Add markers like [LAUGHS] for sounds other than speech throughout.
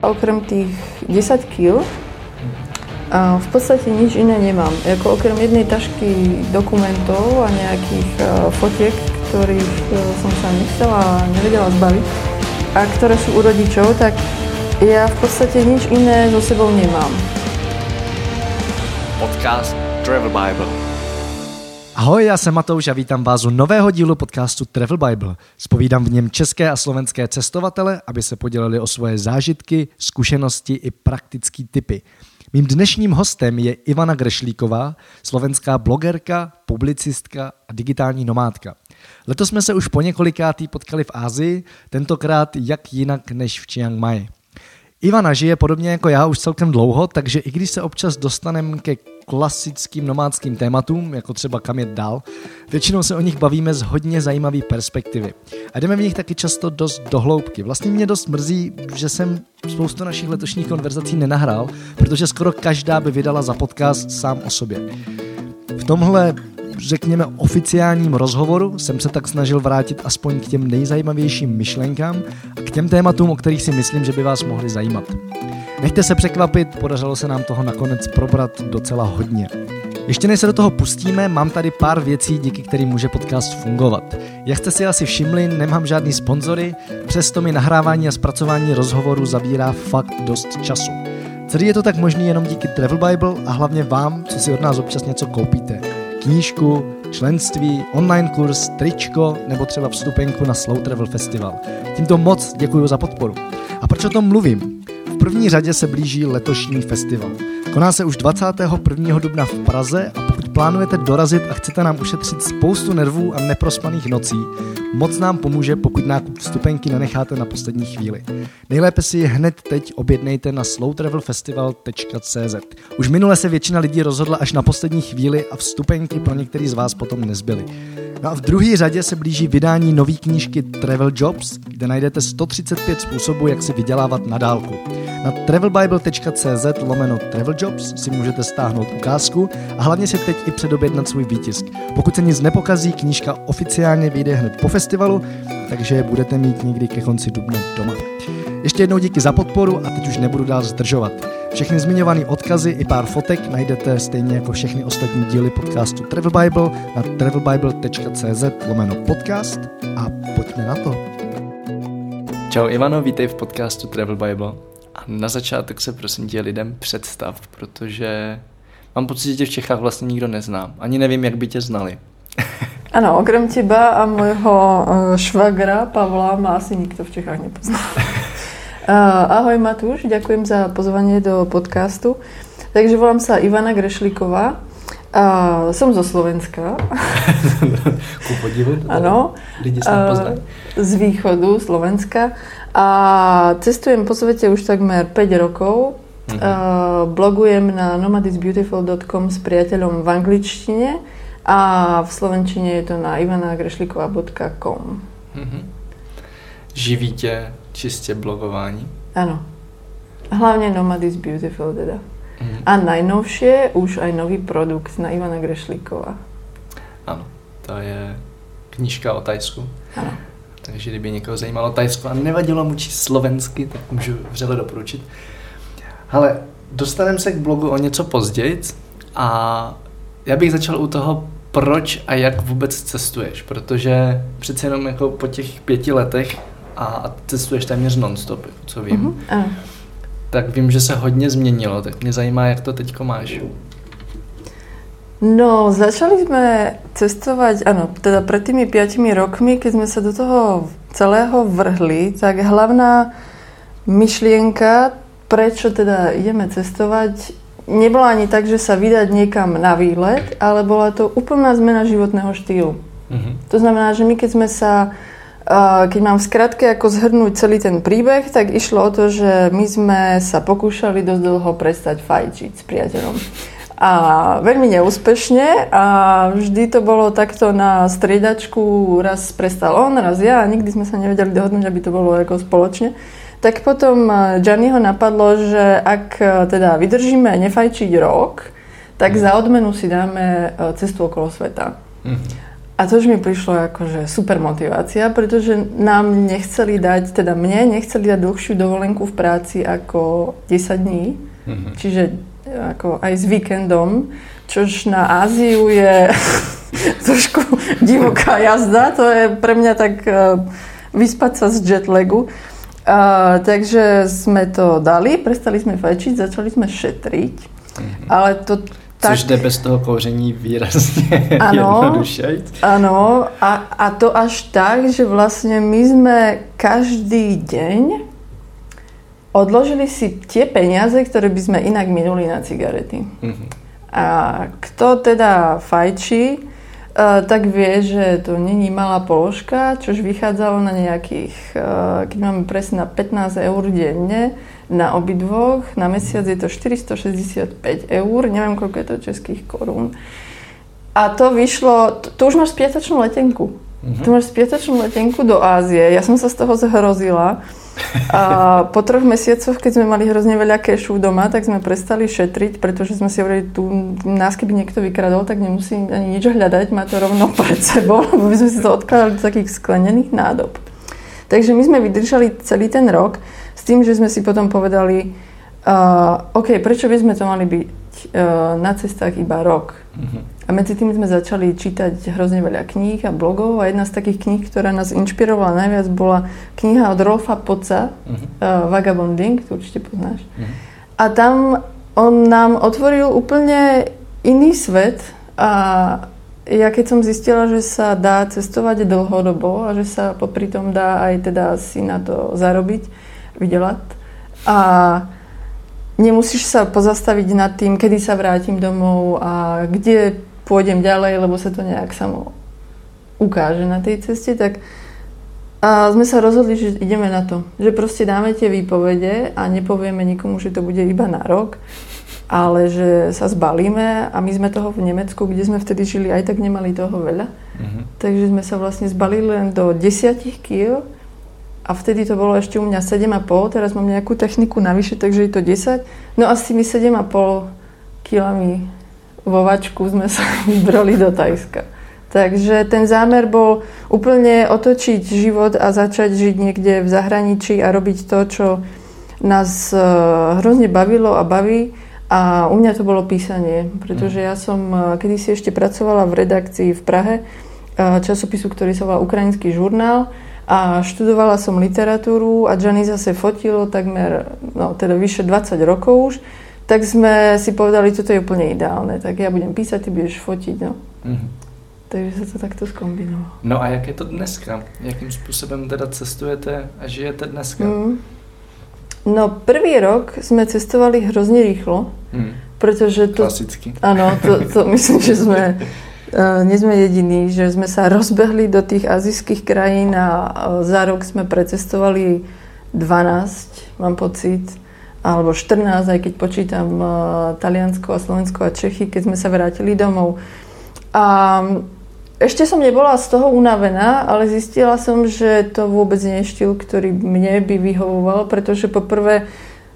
Okrem tých 10 kg v podstate nič iné nemám. Jako okrem jednej tašky dokumentov a nejakých fotiek, ktorých som sa nechcela nevedela zbaviť a ktoré sú u rodičov, tak ja v podstate nič iné so sebou nemám. Podcast Travel Bible. Ahoj, já jsem Matouš a vítám vás u nového dílu podcastu Travel Bible. Spovídám v něm české a slovenské cestovatele, aby se podělili o svoje zážitky, zkušenosti i praktické typy. Mým dnešním hostem je Ivana Grešlíková, slovenská blogerka, publicistka a digitální nomádka. Letos jsme se už po několikátý potkali v Ázii, tentokrát jak jinak než v Chiang Mai. Ivana žije podobně jako já už celkem dlouho, takže i když se občas dostaneme ke klasickým nomádským tématům, jako třeba kam jet dál, většinou se o nich bavíme z hodně zajímavé perspektivy. A jdeme v nich taky často dost do hloubky. Vlastně mě dost mrzí, že jsem spoustu našich letošních konverzací nenahrál, protože skoro každá by vydala za podcast sám o sobě. V tomhle řekněme, oficiálním rozhovoru jsem se tak snažil vrátit aspoň k těm nejzajímavějším myšlenkám a k těm tématům, o kterých si myslím, že by vás mohly zajímat. Nechte se překvapit, podařilo se nám toho nakonec probrat docela hodně. Ještě než se do toho pustíme, mám tady pár věcí, díky kterým může podcast fungovat. Jak jste si asi všimli, nemám žádný sponzory, přesto mi nahrávání a zpracování rozhovoru zabírá fakt dost času. Celý je to tak možný jenom díky Travel Bible a hlavně vám, co si od nás občas něco koupíte knížku, členství, online kurz, tričko nebo třeba vstupenku na Slow Travel Festival. Tímto moc děkuji za podporu. A proč o tom mluvím? V první řadě se blíží letošní festival. Koná se už 21. dubna v Praze a plánujete dorazit a chcete nám ušetřit spoustu nervů a neprospaných nocí, moc nám pomůže, pokud nákup vstupenky nenecháte na poslední chvíli. Nejlépe si je hned teď objednejte na slowtravelfestival.cz. Už minule se většina lidí rozhodla až na poslední chvíli a vstupenky pro některý z vás potom nezbyly. No a v druhé řadě se blíží vydání nové knížky Travel Jobs, kde najdete 135 způsobů, jak si vydělávat na dálku. Na travelbible.cz lomeno traveljobs si můžete stáhnout ukázku a hlavně si teď i předobjednat svůj výtisk. Pokud se nic nepokazí, knížka oficiálně vyjde hned po festivalu, takže budete mít někdy ke konci dubna doma. Ještě jednou díky za podporu a teď už nebudu dál zdržovat. Všechny zmiňované odkazy i pár fotek najdete stejně jako všechny ostatní díly podcastu Travel Bible na travelbible.cz lomeno podcast a pojďme na to. Čau Ivano, vítej v podcastu Travel Bible. A na začátek se prosím tě lidem představ, protože mám pocit, že tě v Čechách vlastně nikdo nezná. Ani nevím, jak by tě znali. [LAUGHS] Ano, okrem teba a môjho eh, švagra Pavla má asi nikto v Čechách nepozná. [LAUGHS] Eh, ahoj Matúš, ďakujem za pozvanie do podcastu. Takže volám sa Ivana Grešlíková. A som zo Slovenska. [LAUGHS] Ku podivu. Áno. Lidi sa poznajú. Z východu Slovenska. A cestujem po svete už takmer 5 rokov. Mm-hmm. Uh, blogujem na nomadisbeautiful.com s priateľom v angličtine a v slovenčine je to na ivanagrešlikova.com. Mm-hmm. Živí tě čistě blogování? Áno. Hlavne Nomad is Beautiful teda. Mm-hmm. A najnovšie už aj nový produkt na Ivana Grešlíkova. Ano, to je knížka o Tajsku. Ano. Takže kdyby někoho zajímalo Tajsko a nevadilo mu číst slovensky, tak můžu vřele doporučit. Ale dostaneme se k blogu o něco později a já bych začal u toho, proč a jak vůbec cestuješ, protože přece jenom jako po těch pěti letech a cestuješ téměř non-stop, co vím, Uh-huh. tak vím, že se hodně změnilo, tak mě zajímá, jak to teďko máš. No, začali sme cestovať, áno, teda pred tými 5 rokmi, keď sme sa do toho celého vrhli, tak hlavná myšlienka, prečo teda ideme cestovať, nebola ani tak, že sa vydať niekam na výlet, ale bola to úplná zmena životného štýlu. Mhm. To znamená, že my keď sme sa keď mám v skratke ako zhrnúť celý ten príbeh, tak išlo o to, že my sme sa pokúšali dosť dlho prestať fajčiť s priateľom. A veľmi neúspešne a vždy to bolo takto na striedačku, raz prestal on, raz ja a nikdy sme sa nevedeli dohodnúť, aby to bolo ako spoločne. Tak potom Gianniho napadlo, že ak teda vydržíme nefajčiť rok, tak za odmenu si dáme cestu okolo sveta. Mhm. A to už mi prišlo ako, že super motivácia, pretože nám nechceli dať, teda mne nechceli dať dlhšiu dovolenku v práci ako 10 dní. Mm-hmm. Čiže ako aj s víkendom, čož na Áziu je [LAUGHS] trošku divoká jazda. To je pre mňa tak uh, vyspať sa z jetlagu. Uh, takže sme to dali, prestali sme fajčiť, začali sme šetriť. Mm-hmm. Ale to tak, Což jde bez toho kouření výrazně [LAUGHS] ano, Áno, a, a to až tak, že vlastne my sme každý deň odložili si tie peniaze, ktoré by sme inak minuli na cigarety. Mm-hmm. A kto teda fajčí, uh, tak vie, že to není malá položka, čož vychádzalo na nejakých, uh, keď máme presne na 15 eur denne, na obidvoch. Na mesiac je to 465 eur, neviem koľko je to českých korún. A to vyšlo, to už máš spiatočnú letenku. Mm-hmm. Tu máš spiatočnú letenku do Ázie. Ja som sa z toho zhrozila. A po troch mesiacoch, keď sme mali hrozne veľa kešu doma, tak sme prestali šetriť, pretože sme si hovorili, tu nás keby niekto vykradol, tak nemusím ani nič hľadať, má to rovno pred sebou, lebo my sme si to odkladali do takých sklenených nádob. Takže my sme vydržali celý ten rok s tým, že sme si potom povedali, uh, OK, prečo by sme to mali byť uh, na cestách iba rok? Uh-huh. A medzi tým sme začali čítať hrozne veľa kníh a blogov a jedna z takých kníh, ktorá nás inšpirovala najviac, bola kniha od Rolfa Poca, uh-huh. uh, Vagabonding, to určite poznáš. Uh-huh. A tam on nám otvoril úplne iný svet a ja keď som zistila, že sa dá cestovať dlhodobo a že sa popri tom dá aj teda si na to zarobiť, vydelať. A nemusíš sa pozastaviť nad tým, kedy sa vrátim domov a kde pôjdem ďalej, lebo sa to nejak samo ukáže na tej ceste, tak a sme sa rozhodli, že ideme na to. Že proste dáme tie výpovede a nepovieme nikomu, že to bude iba na rok, ale že sa zbalíme a my sme toho v Nemecku, kde sme vtedy žili, aj tak nemali toho veľa. Mm-hmm. Takže sme sa vlastne zbalili len do 10 kg a vtedy to bolo ešte u mňa 7,5, teraz mám nejakú techniku navyše, takže je to 10. No a s tými 7,5 kilami vo vačku sme sa [LAUGHS] vybrali do Tajska. Takže ten zámer bol úplne otočiť život a začať žiť niekde v zahraničí a robiť to, čo nás e, hrozne bavilo a baví. A u mňa to bolo písanie, pretože ja som e, kedysi ešte pracovala v redakcii v Prahe e, časopisu, ktorý sa volá Ukrajinský žurnál a študovala som literatúru a Gianni zase fotilo takmer, no teda vyše 20 rokov už, tak sme si povedali, toto je úplne ideálne, tak ja budem písať, ty budeš fotiť, no. Mm-hmm. Takže sa to takto skombinovalo. No a jak je to dneska? Jakým způsobem teda cestujete a žijete dneska? Mm. No prvý rok sme cestovali hrozne rýchlo, mm. pretože to... Klasicky. Áno, to, to myslím, že sme E, [LAUGHS] nie sme jediní, že sme sa rozbehli do tých azijských krajín a e, za rok sme precestovali 12, mám pocit, alebo 14, aj keď počítam e, Taliansko a Slovensko a Čechy, keď sme sa vrátili domov. A ešte som nebola z toho unavená, ale zistila som, že to vôbec nie je štýl, ktorý mne by vyhovoval, pretože poprvé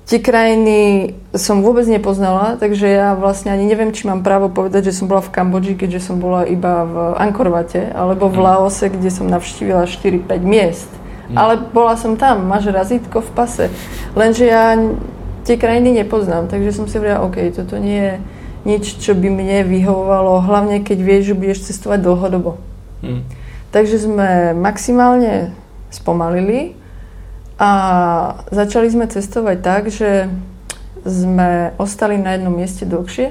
Tie krajiny som vôbec nepoznala, takže ja vlastne ani neviem, či mám právo povedať, že som bola v Kambodži, keďže som bola iba v Ankorvate, alebo v mhm. Laose, kde som navštívila 4-5 miest. Mm. Ale bola som tam, máš razítko v pase. Lenže ja tie krajiny nepoznám, takže som si hovorila, OK, toto nie je nič, čo by mne vyhovovalo, hlavne keď vieš, že budeš cestovať dlhodobo. Mm. Takže sme maximálne spomalili, a začali sme cestovať tak, že sme ostali na jednom mieste dlhšie,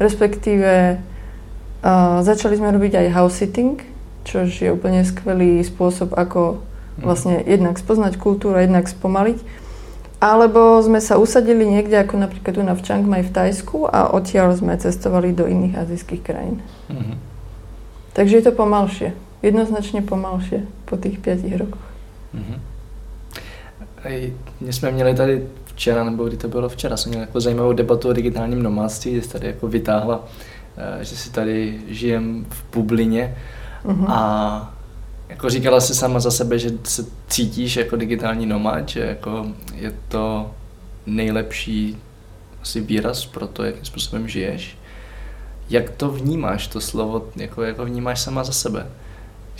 respektíve uh, začali sme robiť aj house sitting, čo je úplne skvelý spôsob, ako mhm. vlastne jednak spoznať kultúru a jednak spomaliť. Alebo sme sa usadili niekde, ako napríklad tu na v Chiang Mai v Tajsku a odtiaľ sme cestovali do iných azijských krajín. Mm-hmm. Takže je to pomalšie. Jednoznačne pomalšie po tých 5 rokoch. Mm-hmm. My jsme měli tady včera, nebo kdy to bylo včera, jsme měli jako zajímavou debatu o digitálním nomádství, že jsi tady jako vytáhla, eh, že si tady žijem v bublině uh-huh. a jako říkala si sama za sebe, že se cítíš jako digitální nomad, že jako je to nejlepší asi výraz pro to, jakým způsobem žiješ. Jak to vnímáš, to slovo, jako, jako vnímáš sama za sebe?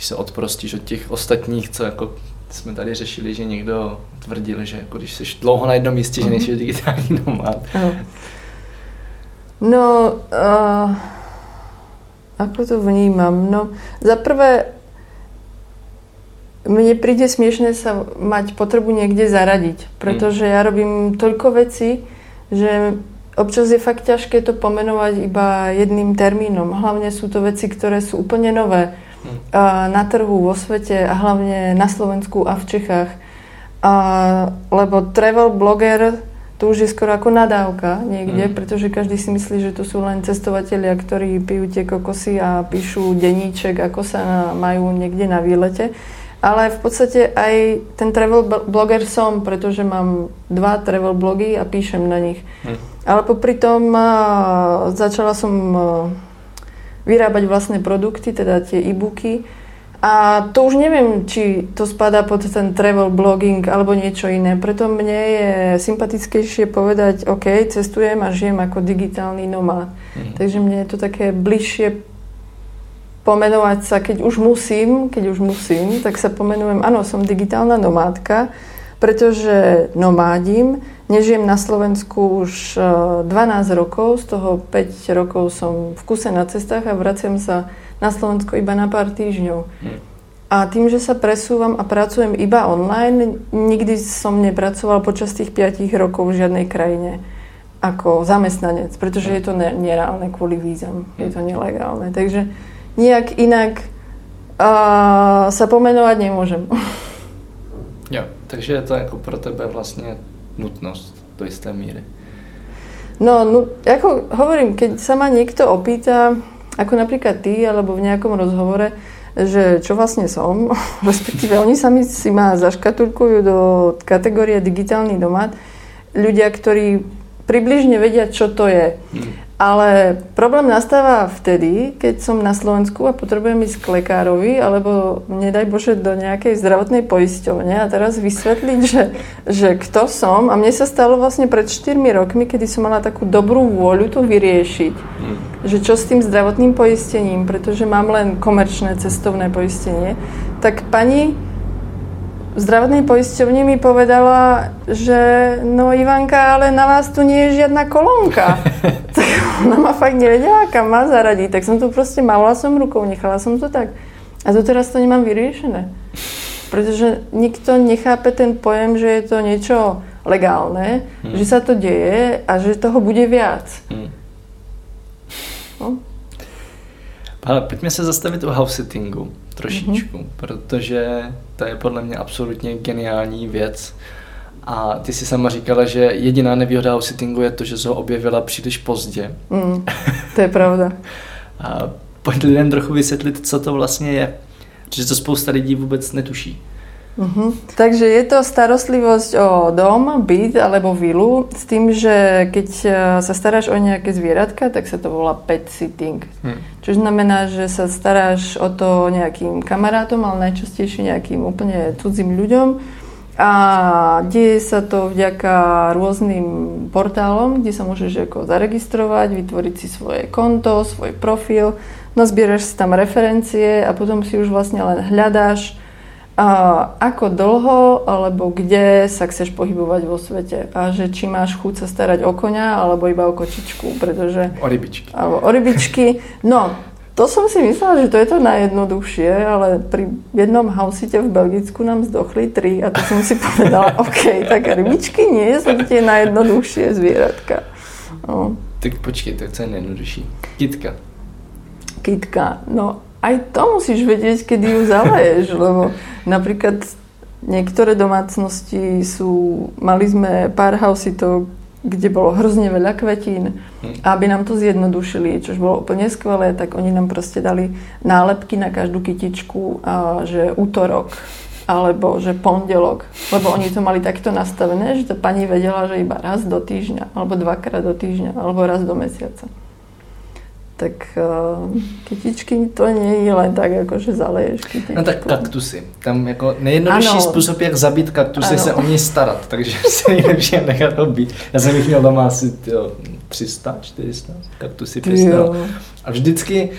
když se odprostíš od těch ostatních, co jako jsme tady řešili, že někdo tvrdil, že jako když jsi dlouho na jednom místě, že Mhm. nejsi digitální nomád. No, uh, ako to vnímam? No, za prvé, mne príde smiešne sa mať potrebu niekde zaradiť, pretože ja robím toľko vecí, že občas je fakt ťažké to pomenovať iba jedným termínom. Hlavne sú to veci, ktoré sú úplne nové na trhu, vo svete a hlavne na Slovensku a v Čechách. A, lebo travel blogger to už je skoro ako nadávka niekde, Mm. pretože každý si myslí, že to sú len cestovatelia, ktorí pijú tie kokosy a píšu denníček, ako sa majú niekde na výlete. Ale v podstate aj ten travel bl- blogger som, pretože mám dva travel blogy a píšem na nich. Hm. Ale popri tom začala som vyrábať vlastné produkty, teda tie e-booky. A to už neviem, či to spadá pod ten travel blogging alebo niečo iné. Preto mne je sympatickejšie povedať, OK, cestujem a žijem ako digitálny nomád. Mhm. Takže mne je to také bližšie pomenovať sa, keď už musím, keď už musím, tak sa pomenujem, áno, som digitálna nomádka, pretože nomádim, nežijem na Slovensku už e, 12 rokov, z toho 5 rokov som v kuse na cestách a vraciam sa na Slovensko iba na pár týždňov. Hm. A tým, že sa presúvam a pracujem iba online, nikdy som nepracoval počas tých 5 rokov v žiadnej krajine ako zamestnanec, pretože je to ne- nereálne kvôli vízam, je to nelegálne. Takže nejak inak uh, sa pomenovať nemôžem. Jo, takže je to jako pro tebe vlastně nutnost do jisté míry. No, no, ako hovorím, keď sa ma niekto opýta, ako napríklad ty, alebo v nejakom rozhovore, že čo vlastne som, [LAUGHS] respektíve oni sami si ma zaškatulkujú do kategórie digitálny nomad, ľudia, ktorí približne vedia, čo to je. Hm. Ale problém nastáva vtedy, keď som na Slovensku a potrebujem ísť k lekárovi, alebo nedaj Bože do nejakej zdravotnej poisťovne a teraz vysvetliť, že, že kto som. A mne sa stalo vlastne pred 4 rokmi, kedy som mala takú dobrú vôľu to vyriešiť. Hm. Že čo s tým zdravotným poistením, pretože mám len komerčné cestovné poistenie, tak pani zdravotnej poisťovni mi povedala, že no Ivanka, ale na vás tu nie je žiadna kolónka. [LAUGHS] tak ona ma fakt nevedela, kam má zaradiť. Tak som to proste mala som rukou, nechala som to tak. A doteraz to nemám vyriešené. Pretože nikto nechápe ten pojem, že je to niečo legálne, Hmm. že sa to deje a že toho bude viac. Hm. No. Ale pojďme se zastavit u house sittingu trošičku, mm-hmm. protože to je podle mě absolutně geniální věc. A ty si sama říkala, že jediná nevýhoda house sittingu je to, že se ho objevila příliš pozdě. Mm, [LAUGHS] to je pravda. A pojď lidem trochu vysvětlit, co to vlastně je. Protože to spousta lidí vůbec netuší. Uh-huh. Takže je to starostlivosť o dom, byt alebo vilu s tým, že keď eh, sa staráš o nejaké zvieratka, tak sa to volá pet sitting. Hm. Čo znamená, že sa staráš o to nejakým kamarátom, ale najčastejšie nejakým úplne cudzím ľuďom. A deje sa to vďaka rôznym portálom, kde sa môžeš ako zaregistrovať, vytvoriť si svoje konto, svoj profil, nazbieraš si tam referencie a potom si už vlastne len hľadáš, a ako dlho alebo kde sa chceš pohybovať vo svete a že či máš chuť sa starať o konia alebo iba o kočičku, pretože O rybičky. alebo o rybičky. No, to som si myslela, že to je to najjednoduchšie, ale pri jednom hausite v Belgicku nám zdochli tri a to som si povedala, [LAUGHS] OK, tak rybičky nie sú tie najjednoduchšie zvieratka. No, Tak počkej, tak co je nejjednodušší? Kitka. kytka, no aj to musíš vedieť, kedy ju zaleješ, [LAUGHS] lebo napríklad niektoré domácnosti sú, mali sme pár hausitov, kde bolo hrozne veľa kvetín. Hm. A aby nám to zjednodušili, čož bolo úplne skvelé, tak oni nám proste dali nálepky na každú kytičku, a že útorok alebo že pondelok, lebo oni to mali takto nastavené, že tá pani vedela, že iba raz do týždňa, alebo dvakrát do týždňa, alebo raz do mesiaca. Tak uh, kytičky to nie je len tak, ako že zaleješ kytičku. No tak kaktusy. Tam jako nejjednodušší Ano. způsob, jak zabít kaktusy, Ano. se o něj starat, takže [LAUGHS] se nejlepší nechat ho být. Já jsem jich měl doma asi tyjo, 300, 400 kaktusy jo. A vždycky,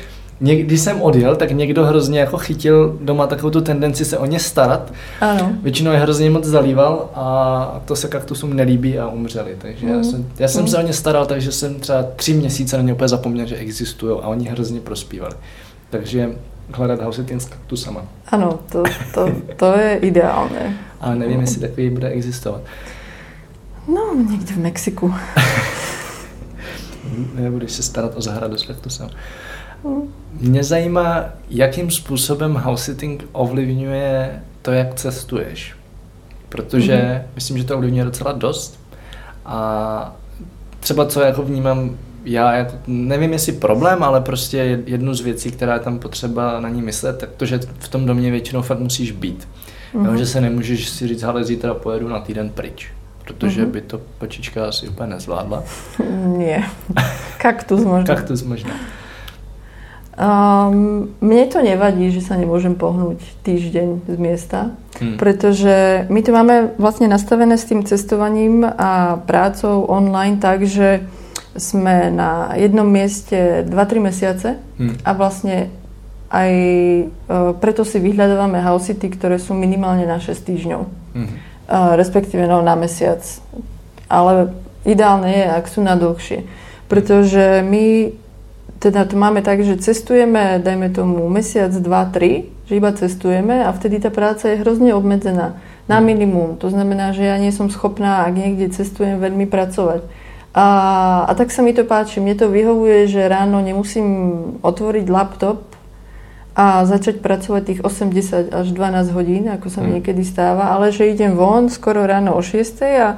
když jsem odjel, tak někdo hrozně jako chytil doma takovou tu tendenci se o ně starat. Áno. Většinou je hrozně moc zalíval a to se kaktusům nelíbí a umřeli. Takže já Mhm. jsem, já jsem Mhm. se o ně staral, takže jsem třeba tři měsíce na ně úplně zapomněl, že existují a oni hrozně prospívali. Takže hledat housitting s kaktusama. Áno, to, to, to je ideálne. Ale nevím, jestli takový bude existovat. No, niekde v Mexiku. [LAUGHS] Nebudeš se starat o zahradu s kaktusem. Mě zajímá, jakým způsobem house-sitting ovlivňuje to, jak cestuješ. Protože Mhm. mm-hmm. myslím, že to ovlivňuje docela dost. A třeba co jako vnímám já, jako, nevím jestli problém, ale prostě jednu z věcí, která je tam potřeba na ní myslet, tak to, že v tom domě většinou fakt musíš být. Mm-hmm. Jo, Mhm. že se nemůžeš si říct, ale zítra pojedu na týden pryč. Protože Mhm. by to kočička asi úplně nezvládla. [LAUGHS] Nie. Kaktus možno. Kaktus možná. Um, mne to nevadí, že sa nemôžem pohnúť týždeň z miesta, Hmm. pretože my to máme vlastne nastavené s tým cestovaním a prácou online tak, že sme na jednom mieste 2-3 mesiace Hmm. a vlastne aj e, preto si vyhľadávame housity, ktoré sú minimálne na 6 týždňov. Hmm. E, respektíve no, na mesiac. Ale ideálne je, ak sú na dlhšie. Pretože my teda to máme tak, že cestujeme, dajme tomu mesiac, dva, tri, že iba cestujeme a vtedy tá práca je hrozne obmedzená na minimum. To znamená, že ja nie som schopná, ak niekde cestujem, veľmi pracovať. A, a tak sa mi to páči. Mne to vyhovuje, že ráno nemusím otvoriť laptop a začať pracovať tých 80 až 12 hodín, ako sa mi Mm. niekedy stáva, ale že idem von skoro ráno o 6 a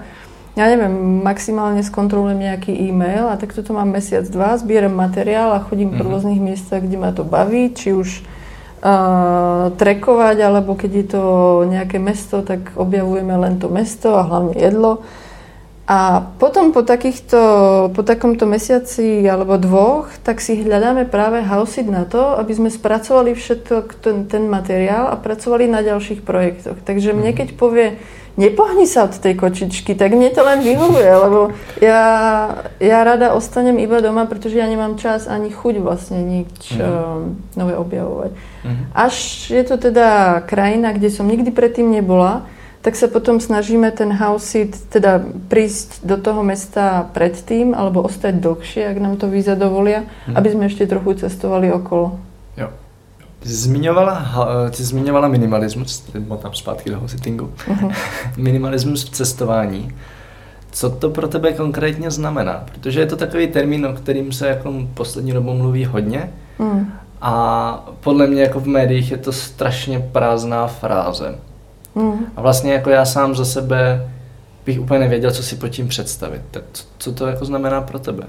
ja neviem, maximálne skontrolujem nejaký e-mail a tak toto mám mesiac, dva, zbieram materiál a chodím po Mhm. rôznych miestach, kde ma to baví, či už uh, trekovať, alebo keď je to nejaké mesto, tak objavujeme len to mesto a hlavne jedlo. A potom po, takýchto, po takomto mesiaci alebo dvoch, tak si hľadáme práve housit na to, aby sme spracovali všetko ten, ten materiál a pracovali na ďalších projektoch. Takže mne Mhm. keď povie, nepohni sa od tej kočičky, tak mne to len vyhovuje, lebo ja, ja rada ostanem iba doma, pretože ja nemám čas ani chuť vlastne nič Mhm. um, nové objavovať. Mhm. Až je to teda krajina, kde som nikdy predtým nebola, tak sa potom snažíme ten house sit, teda prísť do toho mesta predtým, alebo ostať dlhšie, ak nám to víza dovolia, Mhm. aby sme ešte trochu cestovali okolo. Jo. Ty jsi zmiňovala, ty jsi zmiňovala minimalismus, tam zpátky do sittingu. Mhm. [LAUGHS] minimalismus v cestování. Co to pro tebe konkrétně znamená? Protože je to takový termín, o kterým se jako poslední dobou mluví hodně Mm. a podle mě jako v médiích je to strašně prázdná fráze. Mm. A vlastně jako já sám za sebe bych úplně nevěděl, co si pod tím představit. Tak co, co to jako znamená pro tebe?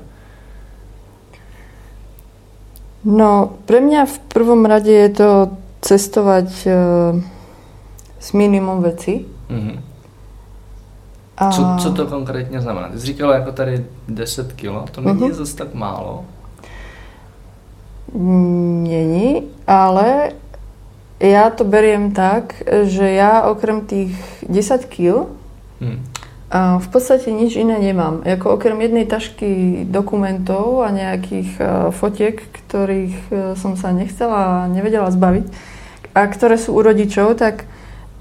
No, pre mňa v prvom rade je to cestovať e, s minimum veci. Mhm. A Co, co to konkrétně znamená? Ty jsi říkala jako tady 10 kilo, to není Mhm. zase tak málo. Není, ale ja to beriem tak, že ja okrem tých 10 kg Hm. A v podstate nič iné nemám. Jako okrem jednej tašky dokumentov a nejakých uh, fotiek, ktorých uh, som sa nechcela a nevedela zbaviť a ktoré sú u rodičov, tak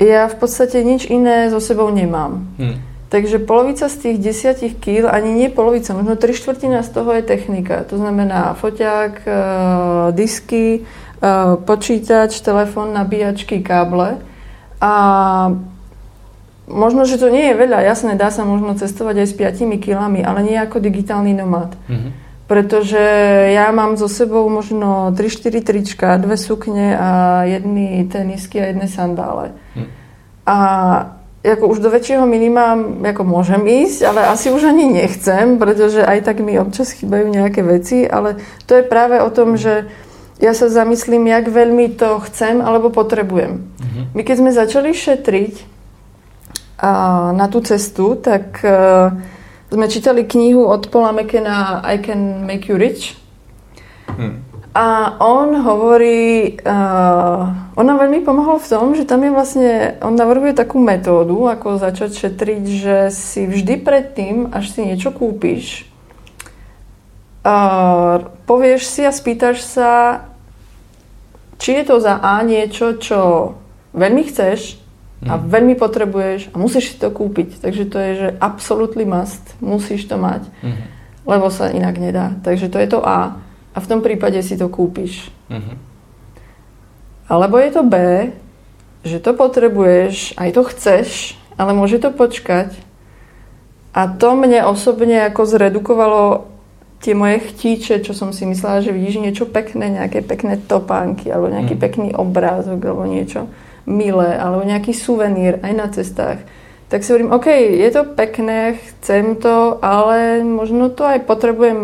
ja v podstate nič iné so sebou nemám. Hm. Takže polovica z tých 10 kg, ani nie polovica, možno tri štvrtina z toho je technika. To znamená foťák, e, disky, e, počítač, telefón, nabíjačky, káble. A možno, že to nie je veľa, jasné, dá sa možno cestovať aj s 5 kilami, ale nie ako digitálny nomad. Mhm. Pretože ja mám so sebou možno 3-4 trička, dve sukne a jedny tenisky a jedné sandále. Hm. A ako už do väčšieho minima ako môžem ísť, ale asi už ani nechcem, pretože aj tak mi občas chýbajú nejaké veci, ale to je práve o tom, že ja sa zamyslím, jak veľmi to chcem alebo potrebujem. Mhm. My keď sme začali šetriť na tú cestu, tak uh, sme čítali knihu od Paula McKenna I Can Make You Rich. Hm. A on hovorí, uh, on nám veľmi pomohol v tom, že tam je vlastne, on navrhuje takú metódu, ako začať šetriť, že si vždy predtým, až si niečo kúpiš, uh, povieš si a spýtaš sa, či je to za A niečo, čo veľmi chceš a Mhm. veľmi potrebuješ a musíš si to kúpiť. Takže to je, že absolútny must, musíš to mať, Mhm. lebo sa inak nedá. Takže to je to A a v tom prípade si to kúpiš. Mhm. Alebo je to B, že to potrebuješ, aj to chceš, ale môže to počkať. A to mne osobne ako zredukovalo tie moje chtíče, čo som si myslela, že vidíš niečo pekné, nejaké pekné topánky, alebo nejaký Mm. pekný obrázok, alebo niečo milé, alebo nejaký suvenír aj na cestách. Tak si hovorím, OK, je to pekné, chcem to, ale možno to aj potrebujem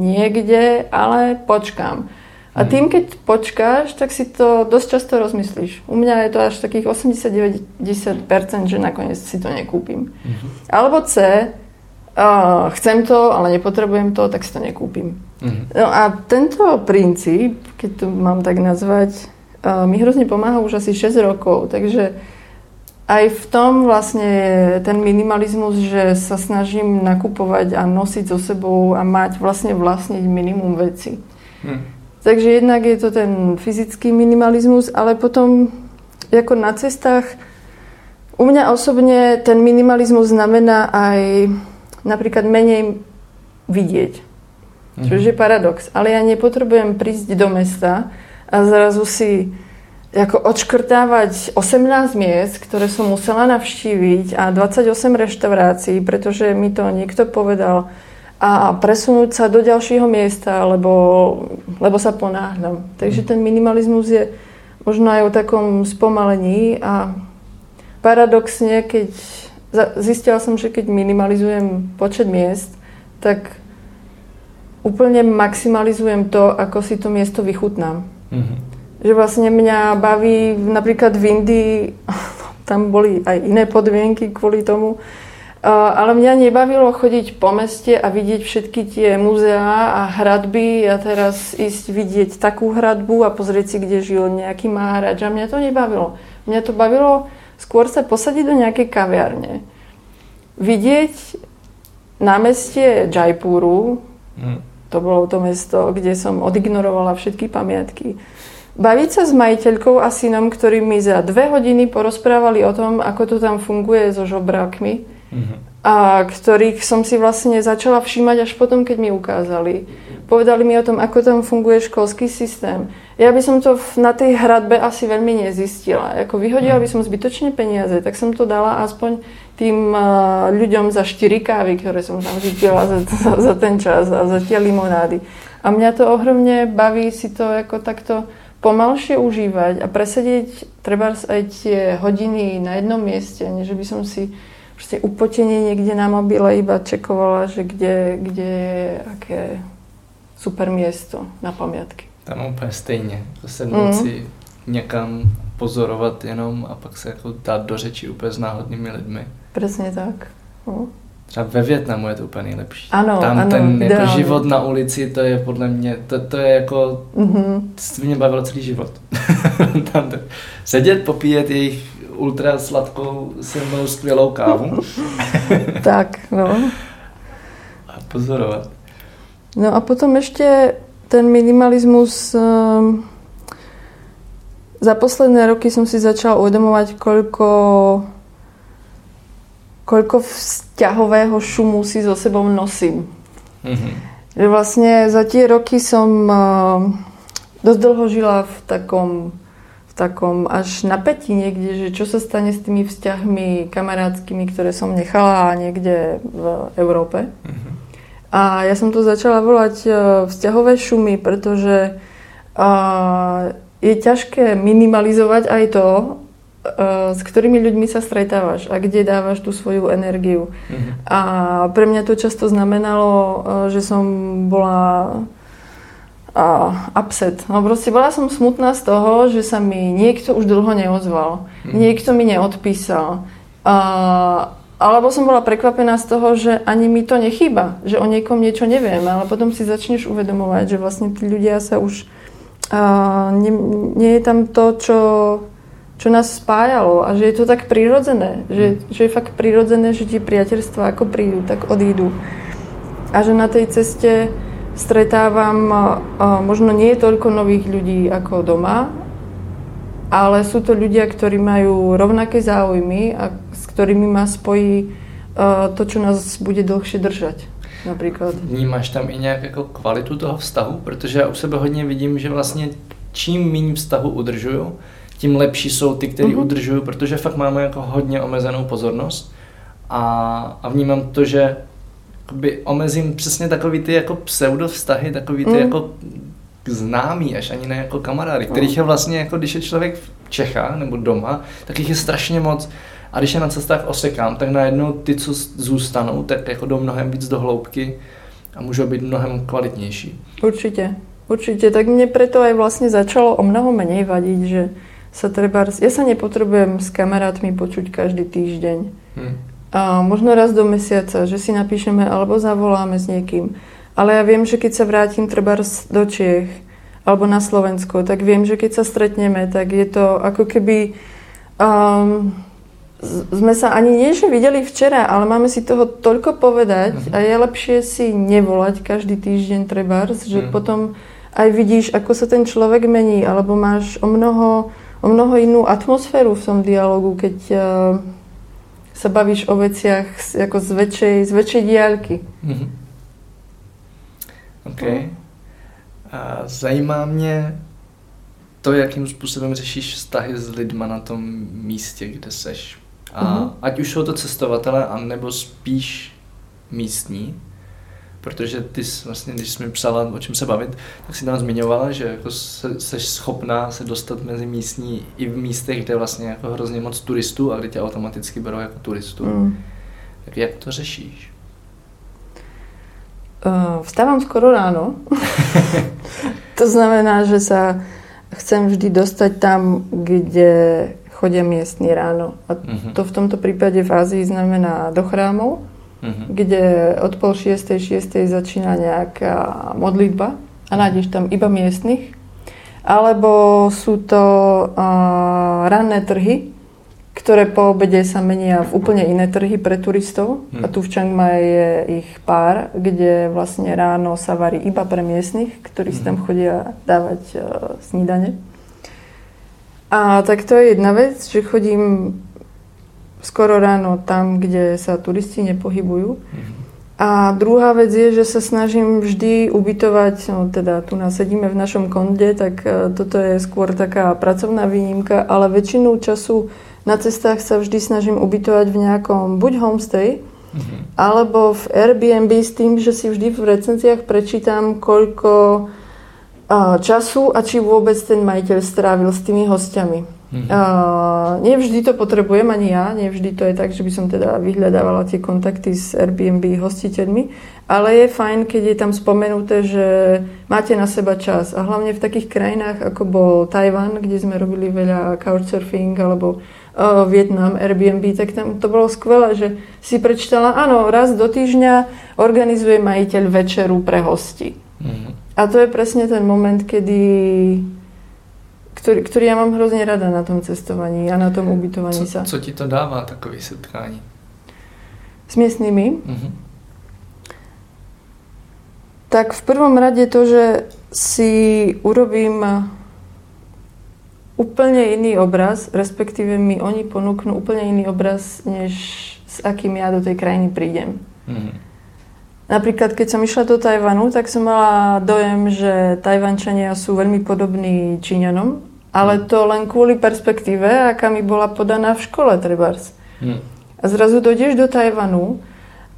niekde, ale počkám. A Mhm. tým, keď počkáš, tak si to dosť často rozmyslíš. U mňa je to až takých 80-90%, že nakoniec si to nekúpim. Mhm. Alebo C, uh, chcem to, ale nepotrebujem to, tak si to nekúpim. Mhm. No a tento princíp, keď to mám tak nazvať, mi hrozne pomáha už asi 6 rokov, takže aj v tom vlastne ten minimalizmus, že sa snažím nakupovať a nosiť so sebou a mať vlastne vlastniť minimum veci. Mhm. Takže jednak je to ten fyzický minimalizmus, ale potom ako na cestách u mňa osobne ten minimalizmus znamená aj napríklad menej vidieť. Mhm. Čo je paradox. Ale ja nepotrebujem prísť do mesta a zrazu si ako odškrtávať 18 miest, ktoré som musela navštíviť a 28 reštaurácií, pretože mi to niekto povedal a presunúť sa do ďalšieho miesta, lebo, lebo sa ponáhľam. Takže ten minimalizmus je možno aj o takom spomalení a paradoxne, keď zistila som, že keď minimalizujem počet miest, tak úplne maximalizujem to, ako si to miesto vychutnám. Mhm. Že vlastne mňa baví napríklad v Indii, [LAUGHS] tam boli aj iné podmienky kvôli tomu, Uh, ale mňa nebavilo chodiť po meste a vidieť všetky tie muzeá a hradby a teraz ísť vidieť takú hradbu a pozrieť si, kde žil nejaký márač a mňa to nebavilo. Mňa to bavilo skôr sa posadiť do nejakej kaviarne. Vidieť námestie Jaipuru, Mhm. To bolo to mesto, kde som odignorovala všetky pamiatky. Baviť sa s majiteľkou a synom, ktorí mi za dve hodiny porozprávali o tom, ako to tam funguje so žobrákmi Mhm. a ktorých som si vlastne začala všímať až potom, keď mi ukázali. Povedali mi o tom, ako tam funguje školský systém. Ja by som to na tej hradbe asi veľmi nezistila. Ako vyhodila by som zbytočne peniaze, tak som to dala aspoň tým uh, ľuďom za 4 kávy, ktoré som tam vypila za, za, za ten čas a za tie limonády. A mňa to ohromne baví si to ako takto pomalšie užívať a presedieť treba aj tie hodiny na jednom mieste, než by som si proste upotenie niekde na mobile iba čekovala, že kde, kde je aké super miesto na pamiatky. Tam úplně stejně. Sednout Mhm. si někam pozorovat jenom a pak se jako dát do řeči úplně s náhodnými lidmi. Presne tak. No. Třeba ve Větnamu je to úplně nejlepší. Ano, Tam ano, ten jako ideálně. život na ulici, to je podle mě, to, to je jako, Mhm. to mě bavilo celý život. [LAUGHS] Tam to, sedět, popíjet jejich ultra sladkou, silnou, skvělou kávu [LAUGHS] Tak, no. a pozorovat. No a potom ešte ten minimalizmus... Um, za posledné roky som si začala uvedomovať, koľko, koľko vzťahového šumu si so sebou nosím. Mhm. Že vlastne za tie roky som uh, dosť dlho žila v takom, v takom až napätí niekde, že čo sa stane s tými vzťahmi kamarátskymi, ktoré som nechala niekde v Európe. Mhm. A ja som to začala volať uh, vzťahové šumy, pretože uh, je ťažké minimalizovať aj to, s ktorými ľuďmi sa stretávaš a kde dávaš tú svoju energiu. Mhm. A pre mňa to často znamenalo, uh, že som bola uh, upset. No proste bola som smutná z toho, že sa mi niekto už dlho neozval. Mhm. Niekto mi neodpísal. Uh, alebo som bola prekvapená z toho, že ani mi to nechýba, že o niekom niečo neviem, ale potom si začneš uvedomovať, že vlastne tí ľudia sa už... Uh, nie, nie je tam to, čo, čo nás spájalo a že je to tak prirodzené, že, že je fakt prirodzené, že tie priateľstva ako prídu, tak odídu. A že na tej ceste stretávam možno nie toľko nových ľudí ako doma, ale sú to ľudia, ktorí majú rovnaké záujmy a s ktorými ma spojí uh, to, čo nás bude dlhšie držať. Například. Vnímáš tam i nějak jako kvalitu toho vztahu? Protože já u sebe hodně vidím, že vlastně čím méně vztahu udržuju, tím lepší jsou ty, který uh-huh. udržuju, protože fakt máme jako hodně omezenou pozornost a, a vnímám to, že jakoby omezím přesně takový ty jako pseudo vztahy, takový ty mm. jako známý, až ani ne jako kamarády, kterých je vlastně jako když je člověk v Čechách nebo doma, tak jich je strašně moc. A když je na cestách osekám, tak najednou ty, co zůstanou, tak jako jdou mnohem víc do hloubky a můžou být mnohem kvalitnější. Určitě, určitě. Tak mě preto aj vlastně začalo o mnoho menej vadiť, že sa treba... Ja sa nepotrebujem s kamarátmi počuť každý týždeň. Hmm. A možno raz do mesiaca, že si napíšeme alebo zavoláme s niekým. Ale ja viem, že keď sa vrátim treba do Čiech alebo na Slovensko, tak viem, že keď sa stretneme, tak je to ako keby... Um, sme sa ani nie, že videli včera, ale máme si toho toľko povedať uh-huh. a je lepšie si nevolať každý týždeň trebárs, že uh-huh. potom aj vidíš, ako sa ten človek mení, alebo máš o mnoho, o mnoho inú atmosféru v tom dialogu, keď uh, sa bavíš o veciach ako z väčšej, z väčšej diálky. Uh-huh. OK. No. A zajímá mě to, jakým způsobem řešíš vztahy s lidma na tom místě, kde seš. A uh-huh. ať už jsou to cestovatele, anebo spíš místní, protože ty jsi vlastně, když jsi mi psala, o čem se bavit, tak si tam zmiňovala, že jako se, seš schopná se dostat mezi místní i v místech, kde vlastně jako hrozně moc turistů a kde tě automaticky berou jako turistu. Mm. Tak jak to řešíš? Uh, vstávam skoro ráno. [LAUGHS] to znamená, že sa chcem vždy dostať tam, kde chodia miestni ráno. A uh-huh. to v tomto prípade v Ázii znamená do chrámov, uh-huh. kde od pol šiestej, šiestej začína nejaká modlitba a nájdeš tam iba miestnych. Alebo sú to uh, ranné trhy, ktoré po obede sa menia v úplne iné trhy pre turistov. Uh-huh. A tu v Chiang Mai je ich pár, kde vlastne ráno sa varí iba pre miestnych, ktorí si tam chodia dávať uh, snídane. A tak to je jedna vec, že chodím skoro ráno tam, kde sa turisti nepohybujú. Mm-hmm. A druhá vec je, že sa snažím vždy ubytovať, no teda tu nás sedíme v našom konde, tak e, toto je skôr taká pracovná výnimka, ale väčšinu času na cestách sa vždy snažím ubytovať v nejakom buď homestay, mm-hmm. alebo v Airbnb s tým, že si vždy v recenziách prečítam, koľko času a či vôbec ten majiteľ strávil s tými hostiami. Mm-hmm. Uh, nevždy to potrebujem ani ja, nevždy to je tak, že by som teda vyhľadávala tie kontakty s Airbnb hostiteľmi, ale je fajn, keď je tam spomenuté, že máte na seba čas a hlavne v takých krajinách ako bol Tajvan, kde sme robili veľa couchsurfing alebo uh, Vietnam, Airbnb, tak tam to bolo skvelé, že si prečítala, áno, raz do týždňa organizuje majiteľ večeru pre hosti. Mm-hmm. A to je presne ten moment, kedy ktorý, ktorý ja mám hrozně rada na tom cestovaní a na tom ubytovaní co, sa. Co ti to dává, takový setkání? S miestnými? Mm-hmm. Tak v prvom rade to, že si urobím úplne iný obraz, respektíve mi oni ponúknú úplne iný obraz, než s akým ja do tej krajiny prídem. Mm-hmm. Napríklad, keď som išla do Tajvanu, tak som mala dojem, že Tajvančania sú veľmi podobní Číňanom, ale hmm. to len kvôli perspektíve, aká mi bola podaná v škole, trebárs. Hmm. A zrazu dojdeš do Tajvanu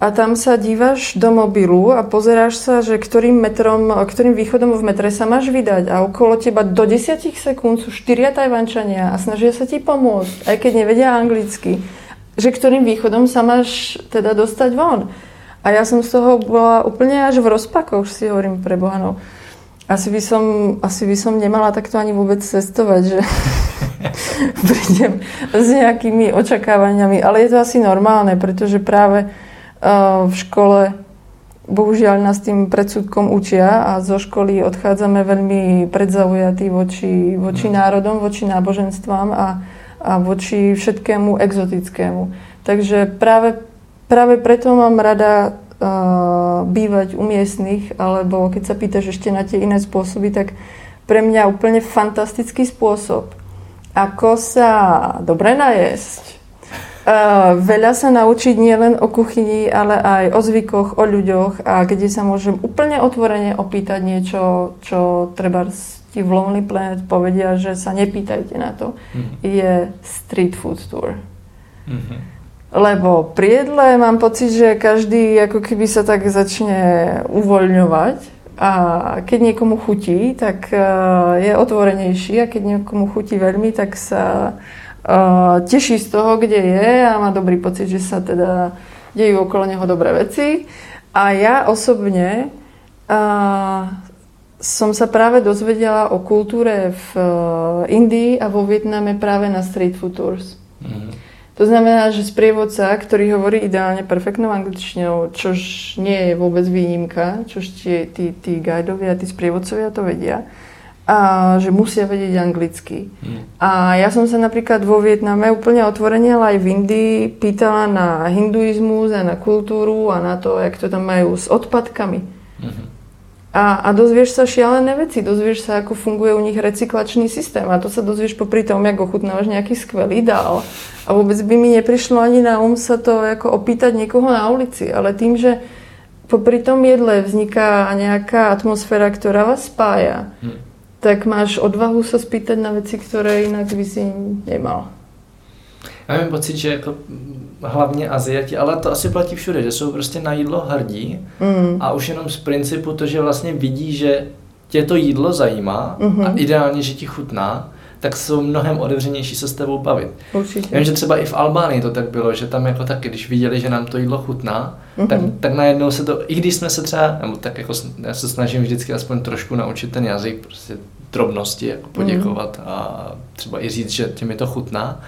a tam sa dívaš do mobilu a pozeráš sa, že ktorým metrom, ktorým východom v metre sa máš vydať a okolo teba do 10 sekúnd sú štyria Tajvančania a snažia sa ti pomôcť, aj keď nevedia anglicky, že ktorým východom sa máš teda dostať von. A ja som z toho bola úplne až v rozpakoch, si hovorím pre Boha, no. Asi by som, asi by som nemala takto ani vôbec cestovať, že [LAUGHS] prídem s nejakými očakávaniami. Ale je to asi normálne, pretože práve uh, v škole bohužiaľ nás tým predsudkom učia a zo školy odchádzame veľmi predzaujatí voči, voči mm. národom, voči náboženstvám a, a voči všetkému exotickému. Takže práve Práve preto mám rada uh, bývať u miestnych, alebo keď sa pýtaš ešte na tie iné spôsoby, tak pre mňa úplne fantastický spôsob, ako sa dobre najesť, Uh, veľa sa naučiť nielen o kuchyni, ale aj o zvykoch, o ľuďoch a kde sa môžem úplne otvorene opýtať niečo, čo treba ti v Lonely Planet povedia, že sa nepýtajte na to, mm. je street food tour. Mm-hmm. Lebo pri jedle mám pocit, že každý ako keby sa tak začne uvoľňovať a keď niekomu chutí, tak uh, je otvorenejší a keď niekomu chutí veľmi, tak sa uh, teší z toho, kde je a má dobrý pocit, že sa teda dejú okolo neho dobré veci. A ja osobne uh, som sa práve dozvedela o kultúre v Indii a vo Vietname práve na street food. Mm-hmm. To znamená, že sprievodca, ktorý hovorí ideálne perfektnou angličtinou, čož nie je vôbec výnimka, čož tí, tí, tí guidovia, tí sprievodcovia to vedia, a že musia vedieť anglicky. Mm. A ja som sa napríklad vo Vietname úplne otvorene, ale aj v Indii pýtala na hinduizmus a na kultúru a na to, jak to tam majú s odpadkami. Mm-hmm. A, a dozvieš sa šialené veci, dozvieš sa, ako funguje u nich recyklačný systém a to sa dozvieš popri tom, ako ochutnávaš nejaký skvelý dál. A vôbec by mi neprišlo ani na um sa to ako opýtať niekoho na ulici, ale tým, že popri tom jedle vzniká nejaká atmosféra, ktorá vás spája, mm tak máš odvahu sa spýtať na veci, ktoré inak by si nemal. Já mám pocit, že jako hlavně Aziati, ale to asi platí všude, že jsou prostě na jídlo hrdí mm. a už jenom z principu to, že vlastně vidí, že tě to jídlo zajímá mm-hmm. a ideálně, že ti chutná, tak jsou mnohem otevřenější se s tebou bavit. Určitě. Vím, že třeba i v Albánii to tak bylo, že tam jako taky, když viděli, že nám to jídlo chutná, mm-hmm. tak, tak najednou se to, i když jsme se třeba, nebo tak jako já se snažím vždycky aspoň trošku naučit ten jazyk, prostě drobnosti, jako poděkovat mm-hmm. a třeba i říct, že tě mi to chutná,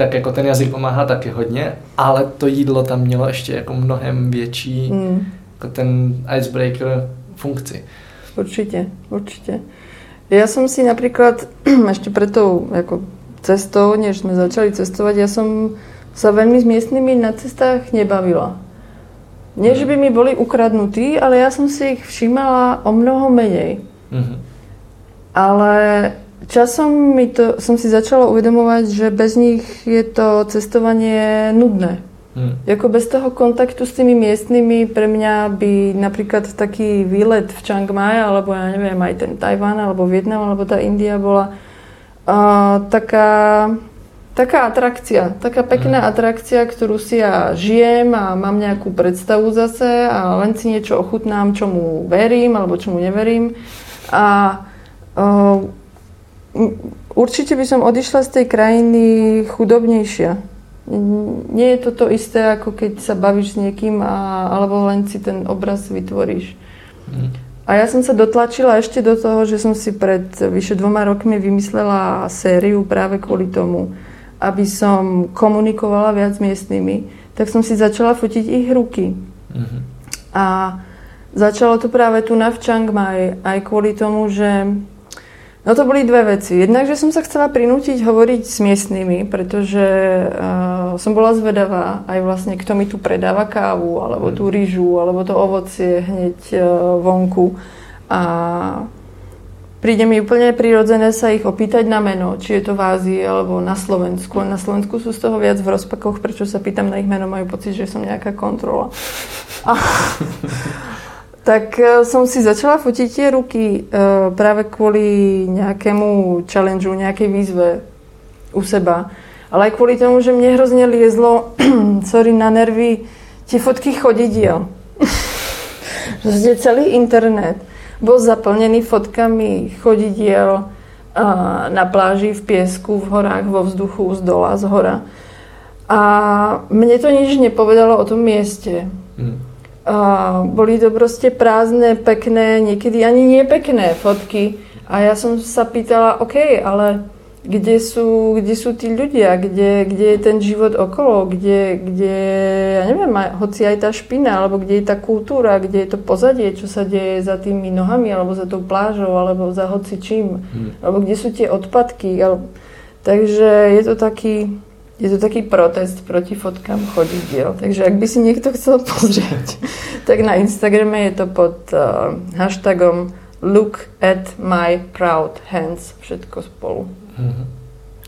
tak jako ten jazyk pomáhá taky hodně, ale to jídlo tam mělo ještě jako mnohem větší mm. jako ten icebreaker funkci. Určitě, určitě. Ja som si napríklad [CLEARS THROAT] ešte pred tou ako, cestou, než sme začali cestovať, ja som sa veľmi s miestnymi na cestách nebavila. Nie, že by mi boli ukradnutí, ale ja som si ich všímala o mnoho menej. Mm-hmm. Ale časom mi to, som si začala uvedomovať, že bez nich je to cestovanie nudné. Hmm. Jako bez toho kontaktu s tými miestnymi pre mňa by napríklad taký výlet v Chiang Mai, alebo ja neviem, aj ten Tajván, alebo Vietnam, alebo tá India bola uh, taká, taká atrakcia, taká pekná hmm. atrakcia, ktorú si ja žijem a mám nejakú predstavu zase a len si niečo ochutnám, čomu verím alebo čomu neverím. A uh, určite by som odišla z tej krajiny chudobnejšia nie je to to isté, ako keď sa bavíš s niekým a, alebo len si ten obraz vytvoríš. Mm. A ja som sa dotlačila ešte do toho, že som si pred vyše dvoma rokmi vymyslela sériu práve kvôli tomu, aby som komunikovala viac s miestnymi, tak som si začala fotiť ich ruky. Mm-hmm. A začalo to práve tu na v Chiang Mai, aj kvôli tomu, že No to boli dve veci. Jednak, že som sa chcela prinútiť hovoriť s miestnymi, pretože uh, som bola zvedavá aj vlastne, kto mi tu predáva kávu, alebo tú rýžu, alebo to ovocie hneď uh, vonku. A príde mi úplne prirodzené sa ich opýtať na meno, či je to v Ázii alebo na Slovensku. Na Slovensku sú z toho viac v rozpakoch, prečo sa pýtam na ich meno, majú pocit, že som nejaká kontrola. A, [LAUGHS] tak e, som si začala fotiť tie ruky e, práve kvôli nejakému challengeu, nejakej výzve u seba. Ale aj kvôli tomu, že mne hrozne liezlo, [CLEARS THROAT] sorry, na nervy tie fotky chodidiel. [LAUGHS] Proste celý internet bol zaplnený fotkami chodidiel na pláži, v piesku, v horách, vo vzduchu, z dola, z hora. A mne to nič nepovedalo o tom mieste. Mm. A boli to proste prázdne, pekné, niekedy ani nepekné fotky. A ja som sa pýtala, OK, ale kde sú, kde sú tí ľudia, kde, kde je ten život okolo, kde, kde, ja neviem, hoci aj tá špina, alebo kde je tá kultúra, kde je to pozadie, čo sa deje za tými nohami, alebo za tou plážou, alebo za hoci čím, hmm. alebo kde sú tie odpadky. Alebo... Takže je to taký, je to taký protest proti fotkám chodidiel. Takže ak by si niekto chcel [LAUGHS] pozrieť, tak na Instagrame je to pod uh, hashtagom look at my proud hands, všetko spolu. Mm-hmm.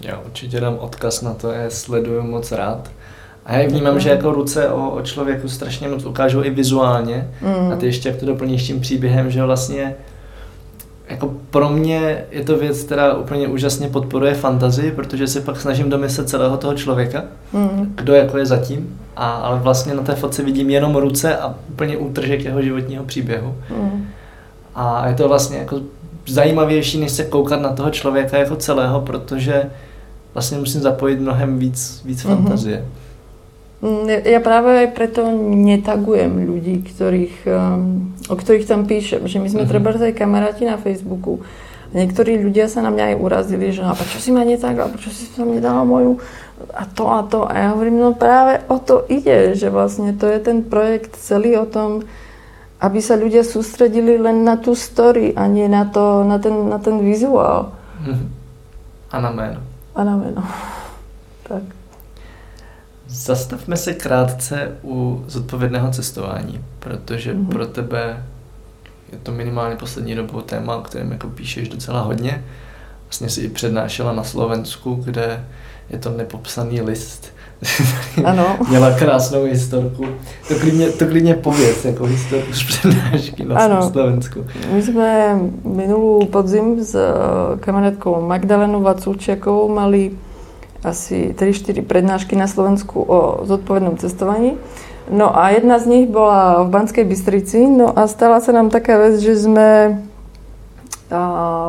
Já určitě dám odkaz na to, já sleduju moc rád. A já vnímám, že jako ruce o, o člověku strašně moc ukážou i vizuálně. Mm. A ty ještě jak to doplníš tím příběhem, že vlastně jako pro mě je to věc, která úplně úžasně podporuje fantazii, protože si pak snažím domyslet celého toho člověka, mm. kdo jako je zatím, a, ale vlastně na té fotce vidím jenom ruce a úplně útržek jeho životního příběhu. Mm. A je to vlastně jako zajímavější, než se koukat na toho člověka jako celého, protože vlastně musím zapojit mnohem víc, víc mm-hmm. fantazie. Mm, ja práve aj preto netagujem ľudí, ktorých, um, o ktorých tam píšem, že my sme uh-huh. treba aj kamaráti na Facebooku. Niektorí ľudia sa na mňa aj urazili, že a prečo si ma netagla, prečo si tam nedala moju a to a to. A ja hovorím, no práve o to ide, že vlastne to je ten projekt celý o tom, aby sa ľudia sústredili len na tú story a nie na, to, na, ten, na ten vizuál. Uh-huh. A na meno. A na meno. tak. Zastavme se krátce u zodpovědného cestování, protože mm-hmm. pro tebe je to minimálně poslední dobou téma, o kterém jako píšeš docela hodně. Vlastně si i přednášela na Slovensku, kde je to nepopsaný list. [LAUGHS] Ano. Měla krásnou historku. To klidně, to klidně pověc, jako historku z přednášky na ano. Slovensku. My jsme minulou podzim s eh, kamarátkou Magdalenou Vacúčiakovou mali asi 3-4 prednášky na Slovensku o zodpovednom cestovaní. No a jedna z nich bola v Banskej Bystrici, no a stala sa nám taká vec, že sme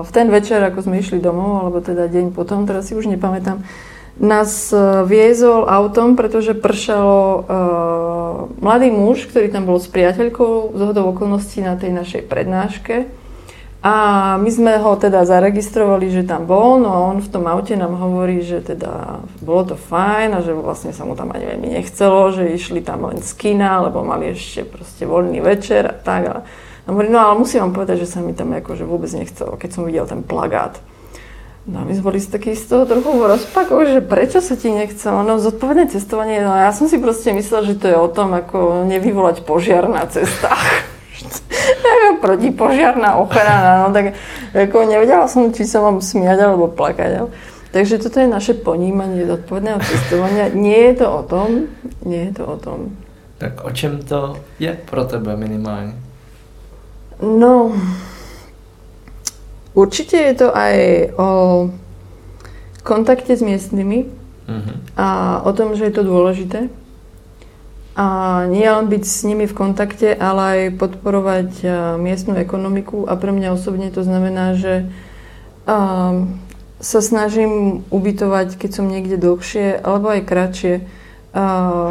v ten večer, ako sme išli domov, alebo teda deň potom, teraz si už nepamätám, nás e, viezol autom, pretože pršalo uh, mladý muž, ktorý tam bol s priateľkou z hodou okolností na tej našej prednáške a my sme ho teda zaregistrovali, že tam bol, no a on v tom aute nám hovorí, že teda bolo to fajn a že vlastne sa mu tam ani veľmi nechcelo, že išli tam len z kina, lebo mali ešte proste voľný večer a tak. A hovorí, no ale musím vám povedať, že sa mi tam akože vôbec nechcelo, keď som videl ten plagát. No a my sme boli takí z toho trochu v že prečo sa ti nechcelo? No zodpovedné cestovanie, no ja som si proste myslel, že to je o tom, ako nevyvolať požiar na cestách. Protipožiarná ochrana, no tak ako nevedela som, či sa mám smiať alebo plakať. Takže toto je naše ponímanie zodpovedného cestovania. Nie je to o tom, nie je to o tom. Tak o čem to je pro tebe minimálně? No, určite je to aj o kontakte s miestnymi mm-hmm. a o tom, že je to dôležité a nie len byť s nimi v kontakte, ale aj podporovať miestnu ekonomiku a pre mňa osobne to znamená, že sa snažím ubytovať, keď som niekde dlhšie alebo aj kratšie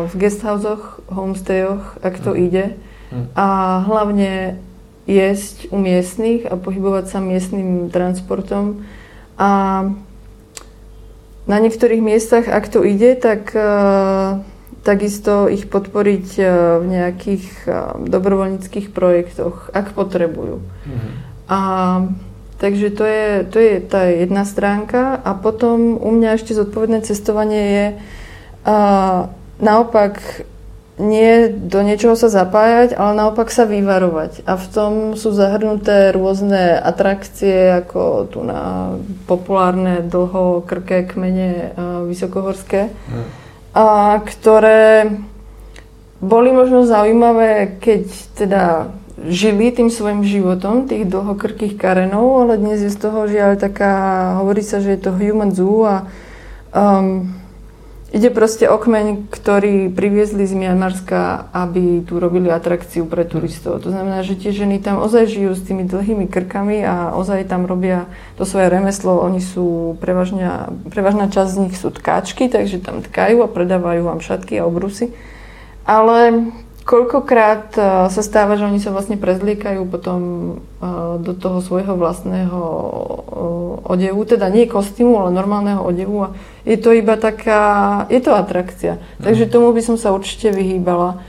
v guesthousoch, homestayoch, ak to hm. ide hm. a hlavne jesť u miestnych a pohybovať sa miestnym transportom a na niektorých miestach, ak to ide, tak takisto ich podporiť e, v nejakých e, dobrovoľníckých projektoch, ak potrebujú. Mm-hmm. A, takže to je, to je tá jedna stránka. A potom u mňa ešte zodpovedné cestovanie je a, naopak nie do niečoho sa zapájať, ale naopak sa vyvarovať. A v tom sú zahrnuté rôzne atrakcie, ako tu na populárne dlhokrké kmene vysokohorské. Mm a ktoré boli možno zaujímavé, keď teda žili tým svojim životom, tých dlhokrkých karenov, ale dnes je z toho žiaľ taká, hovorí sa, že je to human zoo a um, ide proste o kmeň, ktorý priviezli z Mianmarska, aby tu robili atrakciu pre turistov. To znamená, že tie ženy tam ozaj žijú s tými dlhými krkami a ozaj tam robia to svoje remeslo. Oni sú, prevažne, prevažná časť z nich sú tkáčky, takže tam tkajú a predávajú vám šatky a obrusy. Ale Koľkokrát e, sa stáva, že oni sa vlastne prezliekajú potom e, do toho svojho vlastného e, odevu, teda nie kostýmu, ale normálneho odevu a je to iba taká, je to atrakcia. Mm. Takže tomu by som sa určite vyhýbala.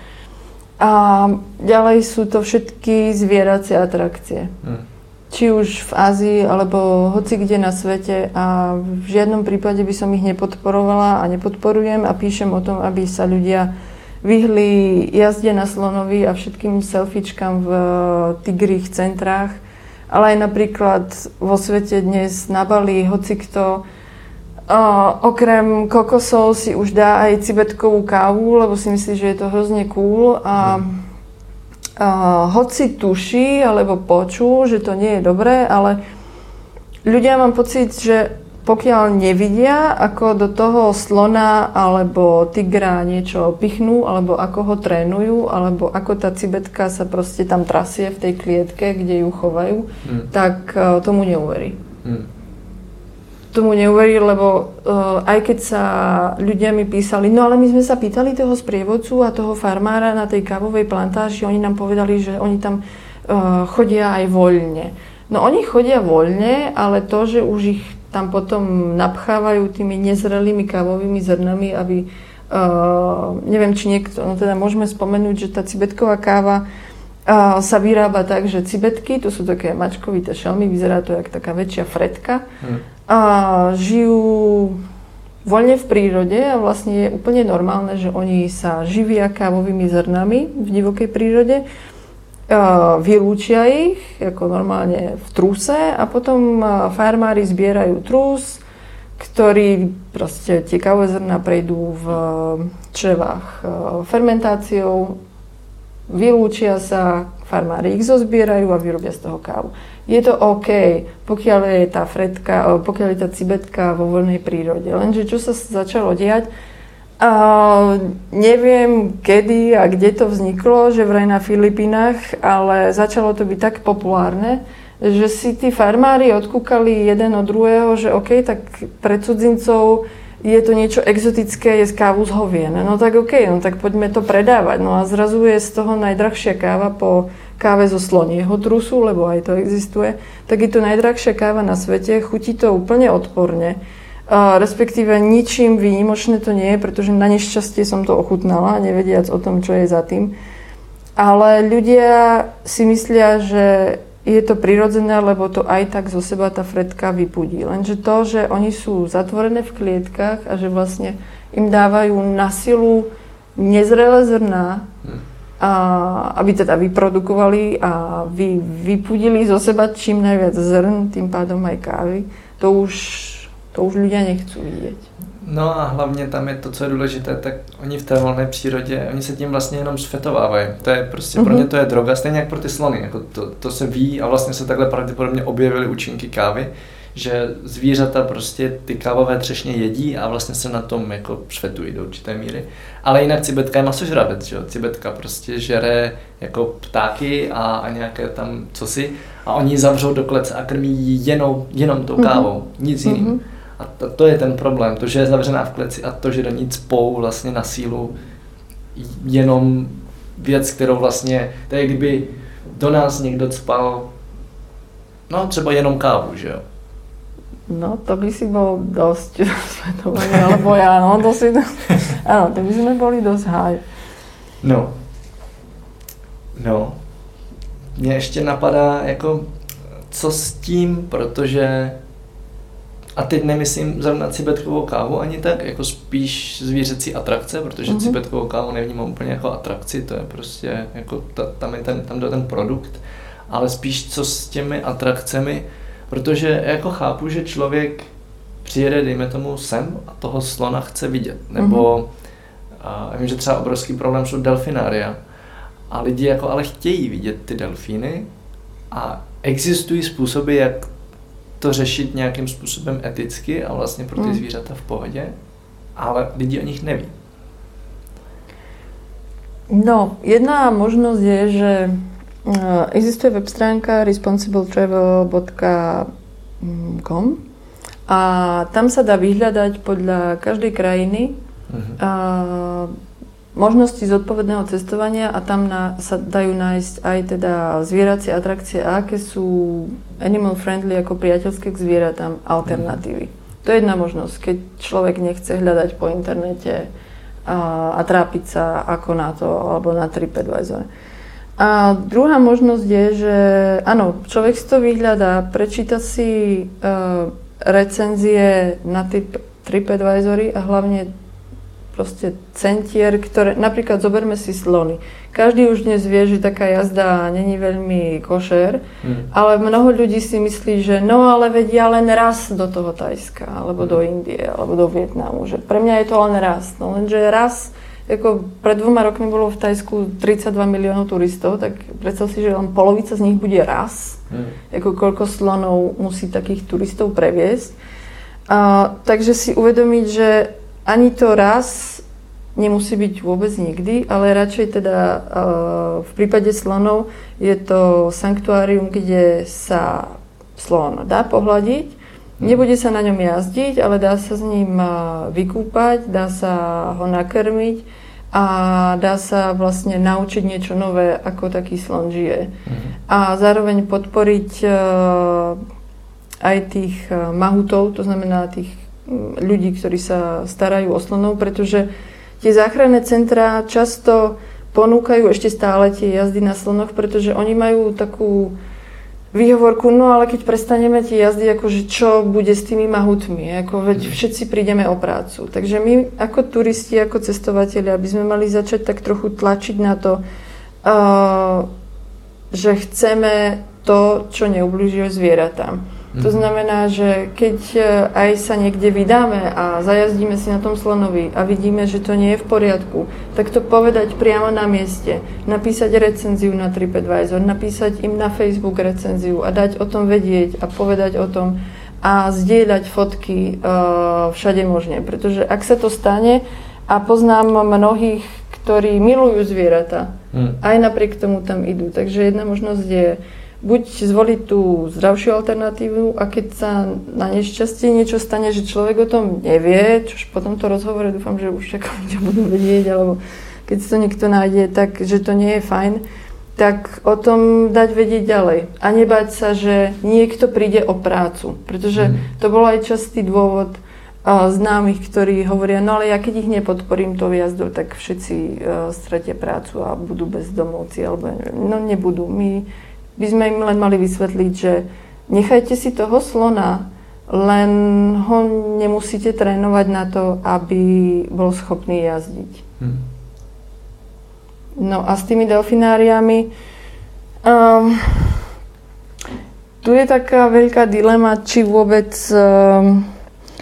A ďalej sú to všetky zvieracie atrakcie. Mm. Či už v Ázii, alebo hoci kde na svete a v žiadnom prípade by som ich nepodporovala a nepodporujem a píšem o tom, aby sa ľudia vyhli jazde na slonovi a všetkým selfiečkám v tigrých centrách, ale aj napríklad vo svete dnes na Bali hoci kto Uh, okrem kokosov si už dá aj cibetkovú kávu, lebo si myslí, že je to hrozne cool. A uh, hoci tuší alebo počú, že to nie je dobré, ale ľudia mám pocit, že pokiaľ nevidia, ako do toho slona alebo tigra niečo pichnú, alebo ako ho trénujú, alebo ako tá cibetka sa proste tam trasie v tej klietke, kde ju chovajú, hmm. tak uh, tomu neuverí. Hmm. Tomu neuverí, lebo uh, aj keď sa ľudia mi písali, no ale my sme sa pýtali toho sprievodcu a toho farmára na tej kávovej plantáži, oni nám povedali, že oni tam uh, chodia aj voľne. No oni chodia voľne, ale to, že už ich tam potom napchávajú tými nezrelými kávovými zrnami, aby, uh, neviem, či niekto, no teda môžeme spomenúť, že tá cibetková káva uh, sa vyrába tak, že cibetky, to sú také mačkovité šelmy, vyzerá to jak taká väčšia fretka, hmm. a žijú voľne v prírode a vlastne je úplne normálne, že oni sa živia kávovými zrnami v divokej prírode vylúčia ich, ako normálne v truse a potom farmári zbierajú trus, ktorý proste tie kávové zrna prejdú v črevách fermentáciou, vylúčia sa, farmári ich zozbierajú a vyrobia z toho kávu. Je to OK, pokiaľ je tá fredka, pokiaľ je tá cibetka vo voľnej prírode. Lenže čo sa začalo diať, Neviem kedy a kde to vzniklo, že vraj na Filipinách, ale začalo to byť tak populárne, že si tí farmári odkúkali jeden od druhého, že OK, tak pre cudzincov je to niečo exotické, je z kávu z hovien. No tak OK, no tak poďme to predávať. No a zrazu je z toho najdrahšia káva po káve zo slonieho trusu, lebo aj to existuje. Tak je to najdrahšia káva na svete, chutí to úplne odporne respektíve ničím výnimočné to nie je, pretože na nešťastie som to ochutnala, nevediac o tom, čo je za tým. Ale ľudia si myslia, že je to prirodzené, lebo to aj tak zo seba tá fredka vypudí. Lenže to, že oni sú zatvorené v klietkách a že vlastne im dávajú na silu nezrelé zrná, a, aby teda vyprodukovali a vy, vypudili zo seba čím najviac zrn, tým pádom aj kávy, to už to už ľudia nechcú vidieť. No a hlavně tam je to, co je důležité, tak oni v té volné přírodě, oni se tím vlastně jenom sfetovávají. To je prostě, mm-hmm. pro ně mhm. to je droga, stejně jak pro ty slony. Jako to, to se ví a vlastně se takhle pravděpodobně objevily účinky kávy, že zvířata prostě ty kávové třešně jedí a vlastně se na tom jako sfetují do určité míry. Ale jinak cibetka je masožravec, že jo? Cibetka prostě žere jako ptáky a, a nějaké tam cosi a oni zavřou do klece a krmí jenom, jenom tou mhm. kávou, mm-hmm. nic jiným. Mm-hmm. A to, to je ten problém, to, že je zavřená v kleci a to, že do ní cpou vlastně na sílu jenom věc, kterou vlastně, to je kdyby do nás někdo cpal, no třeba jenom kávu, že jo. No, to by si bol dosť svetovaný, alebo ja, no, to si, áno, to by sme boli dosť háj. No. No. Mně ještě napadá, jako, co s tím, protože a teď nemyslím zrovna cibetkovou kávu ani tak, jako spíš zvířecí atrakce, protože mm-hmm. cibetkovou kávu nevnímám úplně jako atrakci, to je prostě, jako ta, tam je ten, tam jde ten produkt, ale spíš co s těmi atrakcemi, protože jako chápu, že člověk přijede, dejme tomu, sem a toho slona chce vidět, nebo mm-hmm. a, já vím, že třeba obrovský problém jsou delfinária a lidi jako ale chtějí vidět ty delfíny a existují způsoby, jak to řešit nějakým způsobem eticky a vlastně pro ty mm. zvířata v pohodě, ale lidi o nich neví. No, jedna možnosť je, že eh, existuje web stránka responsibletravel.com a tam sa dá vyhľadať podľa každej krajiny uh-huh. Možnosti zodpovedného cestovania a tam na, sa dajú nájsť aj teda zvieracie atrakcie a aké sú animal friendly ako priateľské k zvieratám alternatívy. To je jedna možnosť, keď človek nechce hľadať po internete a, a trápiť sa ako na to alebo na TripAdvisor. A druhá možnosť je, že áno, človek si to vyhľadá, prečíta si uh, recenzie na typ TripAdvisory a hlavne proste centier, ktoré, napríklad zoberme si slony. Každý už dnes vie, že taká jazda není veľmi košer, hmm. ale mnoho ľudí si myslí, že no ale veď ja len raz do toho Tajska, alebo do Indie, alebo do Vietnamu, že pre mňa je to len raz. No lenže raz, ako pred dvoma rokmi bolo v Tajsku 32 miliónov turistov, tak predstav si, že len polovica z nich bude raz. Hmm. Ako koľko slonov musí takých turistov previesť. A, takže si uvedomiť, že ani to raz nemusí byť vôbec nikdy, ale radšej teda v prípade slonov je to sanktuárium, kde sa slon dá pohľadiť, mhm. nebude sa na ňom jazdiť, ale dá sa s ním vykúpať, dá sa ho nakrmiť a dá sa vlastne naučiť niečo nové, ako taký slon žije. Mm. A zároveň podporiť aj tých mahutov, to znamená tých ľudí, ktorí sa starajú o slonov, pretože tie záchranné centrá často ponúkajú ešte stále tie jazdy na slonoch, pretože oni majú takú výhovorku, no ale keď prestaneme tie jazdy, akože čo bude s tými mahutmi, ako veď mhm. všetci prídeme o prácu. Takže my ako turisti, ako cestovateľi, aby sme mali začať tak trochu tlačiť na to, uh, že chceme to, čo neubližuje zvieratám. To mhm. znamená, že keď e, aj sa niekde vydáme a zajazdíme si na tom slonovi a vidíme, že to nie je v poriadku, tak to povedať priamo na mieste, napísať recenziu na TripAdvisor, napísať im na Facebook recenziu a dať o tom vedieť a povedať o tom a zdieľať fotky uh, všade možne. Pretože ak sa to stane, a poznám mnohých, ktorí milujú zvieratá, hmm. aj napriek tomu tam idú. Takže jedna možnosť je buď zvoliť tú zdravšiu alternatívu a keď sa na nešťastie niečo stane, že človek o tom nevie, čož po tomto rozhovore dúfam, že už ako ľudia budú vedieť, alebo keď si to niekto nájde, tak že to nie je fajn, tak o tom dať vedieť ďalej. A nebať sa, že niekto príde o prácu. Pretože mm. to bol aj častý dôvod uh, známych, ktorí hovoria, no ale ja keď ich nepodporím to jazdou, tak všetci uh, stratia prácu a budú bezdomovci, alebo no nebudú. My by sme im len mali vysvetliť, že nechajte si toho slona, len ho nemusíte trénovať na to, aby bol schopný jazdiť. Hmm. No a s tými delfináriami um, tu je taká veľká dilema, či vôbec... Um,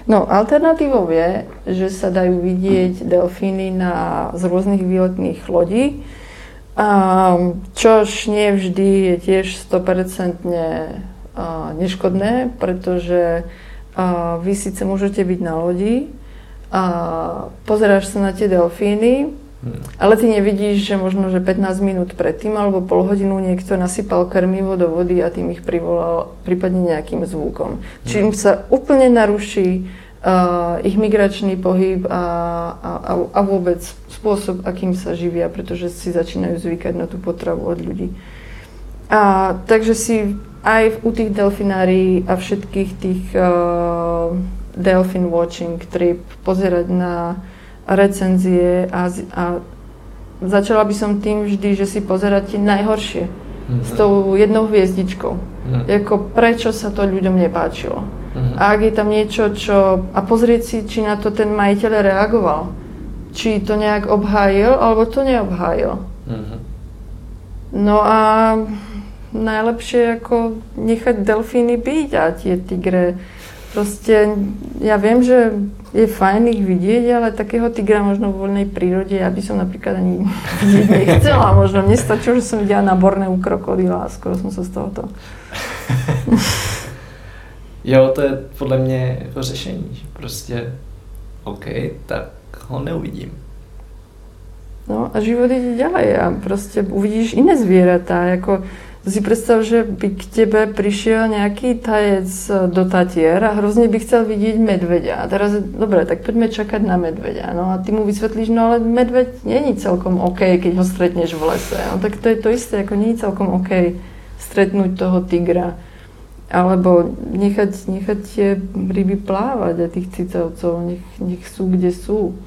no, alternatívou je, že sa dajú vidieť delfíny na, z rôznych výletných lodí, čož nie vždy je tiež 100% neškodné, pretože vy síce môžete byť na lodi a pozeráš sa na tie delfíny, hmm. ale ty nevidíš, že možno, že 15 minút predtým alebo pol hodinu niekto nasypal krmivo do vody a tým ich privolal prípadne nejakým zvukom. Čím sa úplne naruší ich migračný pohyb a, a, a vôbec spôsob, akým sa živia, pretože si začínajú zvykať na tú potravu od ľudí. A, takže si aj u tých delfinárií a všetkých tých uh, delfin watching trip pozerať na recenzie a, a začala by som tým vždy, že si pozerať tie najhoršie mm-hmm. s tou jednou hviezdičkou. Mm-hmm. Jako prečo sa to ľuďom nepáčilo. Uh-huh. A ak je tam niečo, čo... A pozrieť si, či na to ten majiteľ reagoval. Či to nejak obhájil, alebo to neobhájil. Uh-huh. No a najlepšie ako nechať delfíny byť a tie tigre. Proste ja viem, že je fajn ich vidieť, ale takého tigra možno v voľnej prírode ja by som napríklad ani vidieť nechcela. Možno mne stačilo, že som videla na u krokodila a skoro som sa z tohoto Jo, to je podle mě jako řešení, že prostě OK, tak ho neuvidím. No a život ide ďalej a proste uvidíš iné zvieratá, ako si predstav, že by k tebe prišiel nejaký tajec do Tatier a hrozne by chcel vidieť medveďa. A teraz, dobre, tak poďme čakať na medveďa. No a ty mu vysvetlíš, no ale medveď není celkom OK, keď ho stretneš v lese. No tak to je to isté, ako je celkom OK stretnúť toho tigra. Alebo nechať, nechať tie ryby plávať a tých cicavcov, nech, nech sú, kde sú.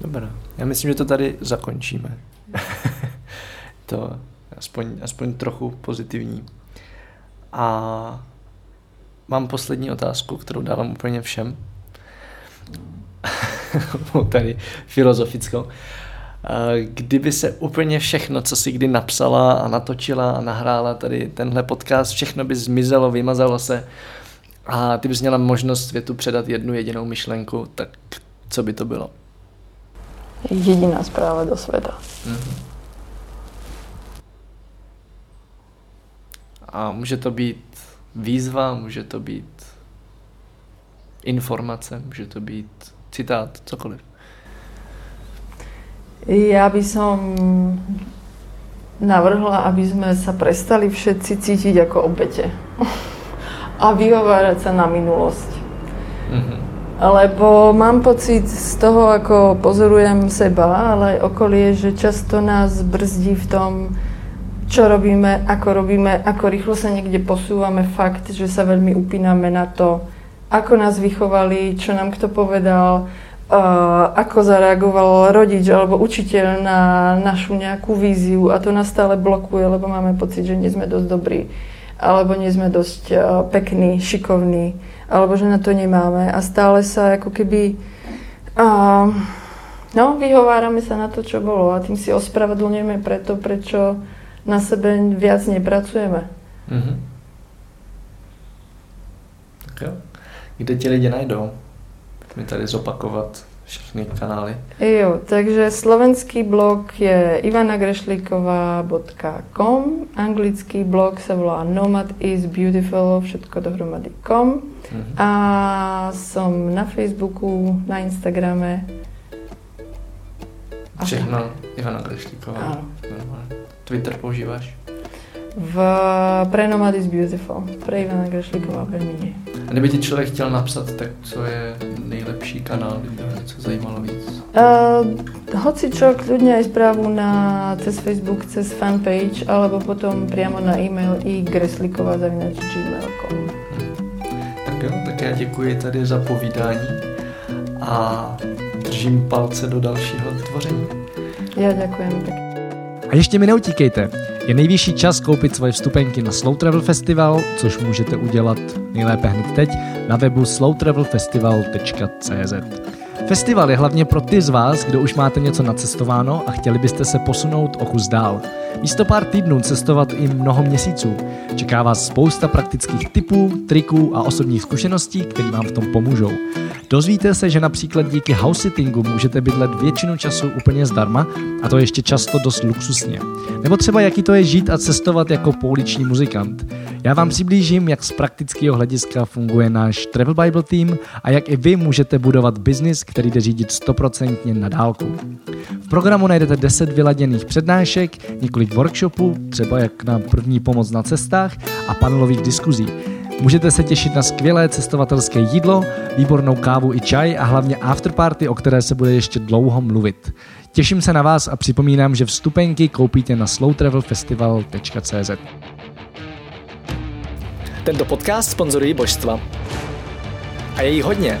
Dobrá. Já myslím, že to tady zakončíme. [LAUGHS] to aspoň, aspoň trochu pozitivní. A mám poslední otázku, kterou dávám úplně všem. [LAUGHS] tady filozofickou. Kdyby se úplně všechno, co si kdy napsala a natočila a nahrála tady tenhle podcast, všechno by zmizelo, vymazalo se a ty bys měla možnost světu předat jednu jedinou myšlenku, tak co by to bylo? Jediná zpráva do světa. Mm-hmm. A může to být výzva, může to být informace, může to být citát, cokoliv. Ja by som navrhla, aby sme sa prestali všetci cítiť ako obete a vyhovárať sa na minulosť. Mm-hmm. Lebo mám pocit z toho, ako pozorujem seba, ale aj okolie, že často nás brzdí v tom, čo robíme, ako robíme, ako rýchlo sa niekde posúvame. Fakt, že sa veľmi upíname na to, ako nás vychovali, čo nám kto povedal, ako zareagoval rodič alebo učiteľ na našu nejakú víziu a to nás stále blokuje, lebo máme pocit, že nie sme dosť dobrí alebo nie sme dosť pekní, šikovní alebo že na to nemáme a stále sa ako keby uh, no, vyhovárame sa na to, čo bolo a tým si ospravedlňujeme preto, prečo na sebe viac nepracujeme. Mm-hmm. Tak jo. Kde ti lidi najdou? mi tady zopakovat všechny kanály. Jo, takže slovenský blog je ivanagrešlíková.com, anglický blog sa volá Nomad is Beautiful, všetko dohromady com. Mm-hmm. A som na Facebooku, na Instagrame. Všechno Ivana Grešlíková. Áno. Twitter používáš? V, pre Nomad is Beautiful. Pre Ivana Grešlíková veľmi nie. A kdyby ti člověk chtěl napsat, tak co je nejlepší kanál, kdyby ho něco zajímalo víc? Uh, hoci čo, kľudne aj správu na, cez Facebook, cez fanpage, alebo potom priamo na e-mail i greslikova.gmail.com Tak jo, tak já děkuji tady za povídání a držím palce do dalšího tvoření. Já děkuji. A ještě mi neutíkejte. Je nejvyšší čas koupit svoje vstupenky na Slow Travel Festival, což můžete udělat nejlépe hned teď na webu slowtravelfestival.cz. Festival je hlavně pro ty z vás, kdo už máte něco nacestováno a chtěli byste se posunout o kus dál. Místo pár týdnů cestovat i mnoho měsíců. Čeká vás spousta praktických tipů, triků a osobních zkušeností, které vám v tom pomůžou. Dozvíte se, že například díky house sittingu můžete bydlet většinu času úplně zdarma a to ještě často dost luxusně. Nebo třeba jaký to je žít a cestovat jako pouliční muzikant. Já vám přiblížím, jak z praktického hlediska funguje náš Travel Bible Team a jak i vy můžete budovat biznis, který jde řídit stoprocentně na dálku. V programu najdete 10 vyladěných přednášek, několik workshopů, třeba jak na první pomoc na cestách a panelových diskuzí. Můžete se těšit na skvělé cestovatelské jídlo, výbornou kávu i čaj a hlavně afterparty, o které se bude ještě dlouho mluvit. Těším se na vás a připomínám, že vstupenky koupíte na slowtravelfestival.cz. Tento podcast sponzorují božstva. A je jich hodně.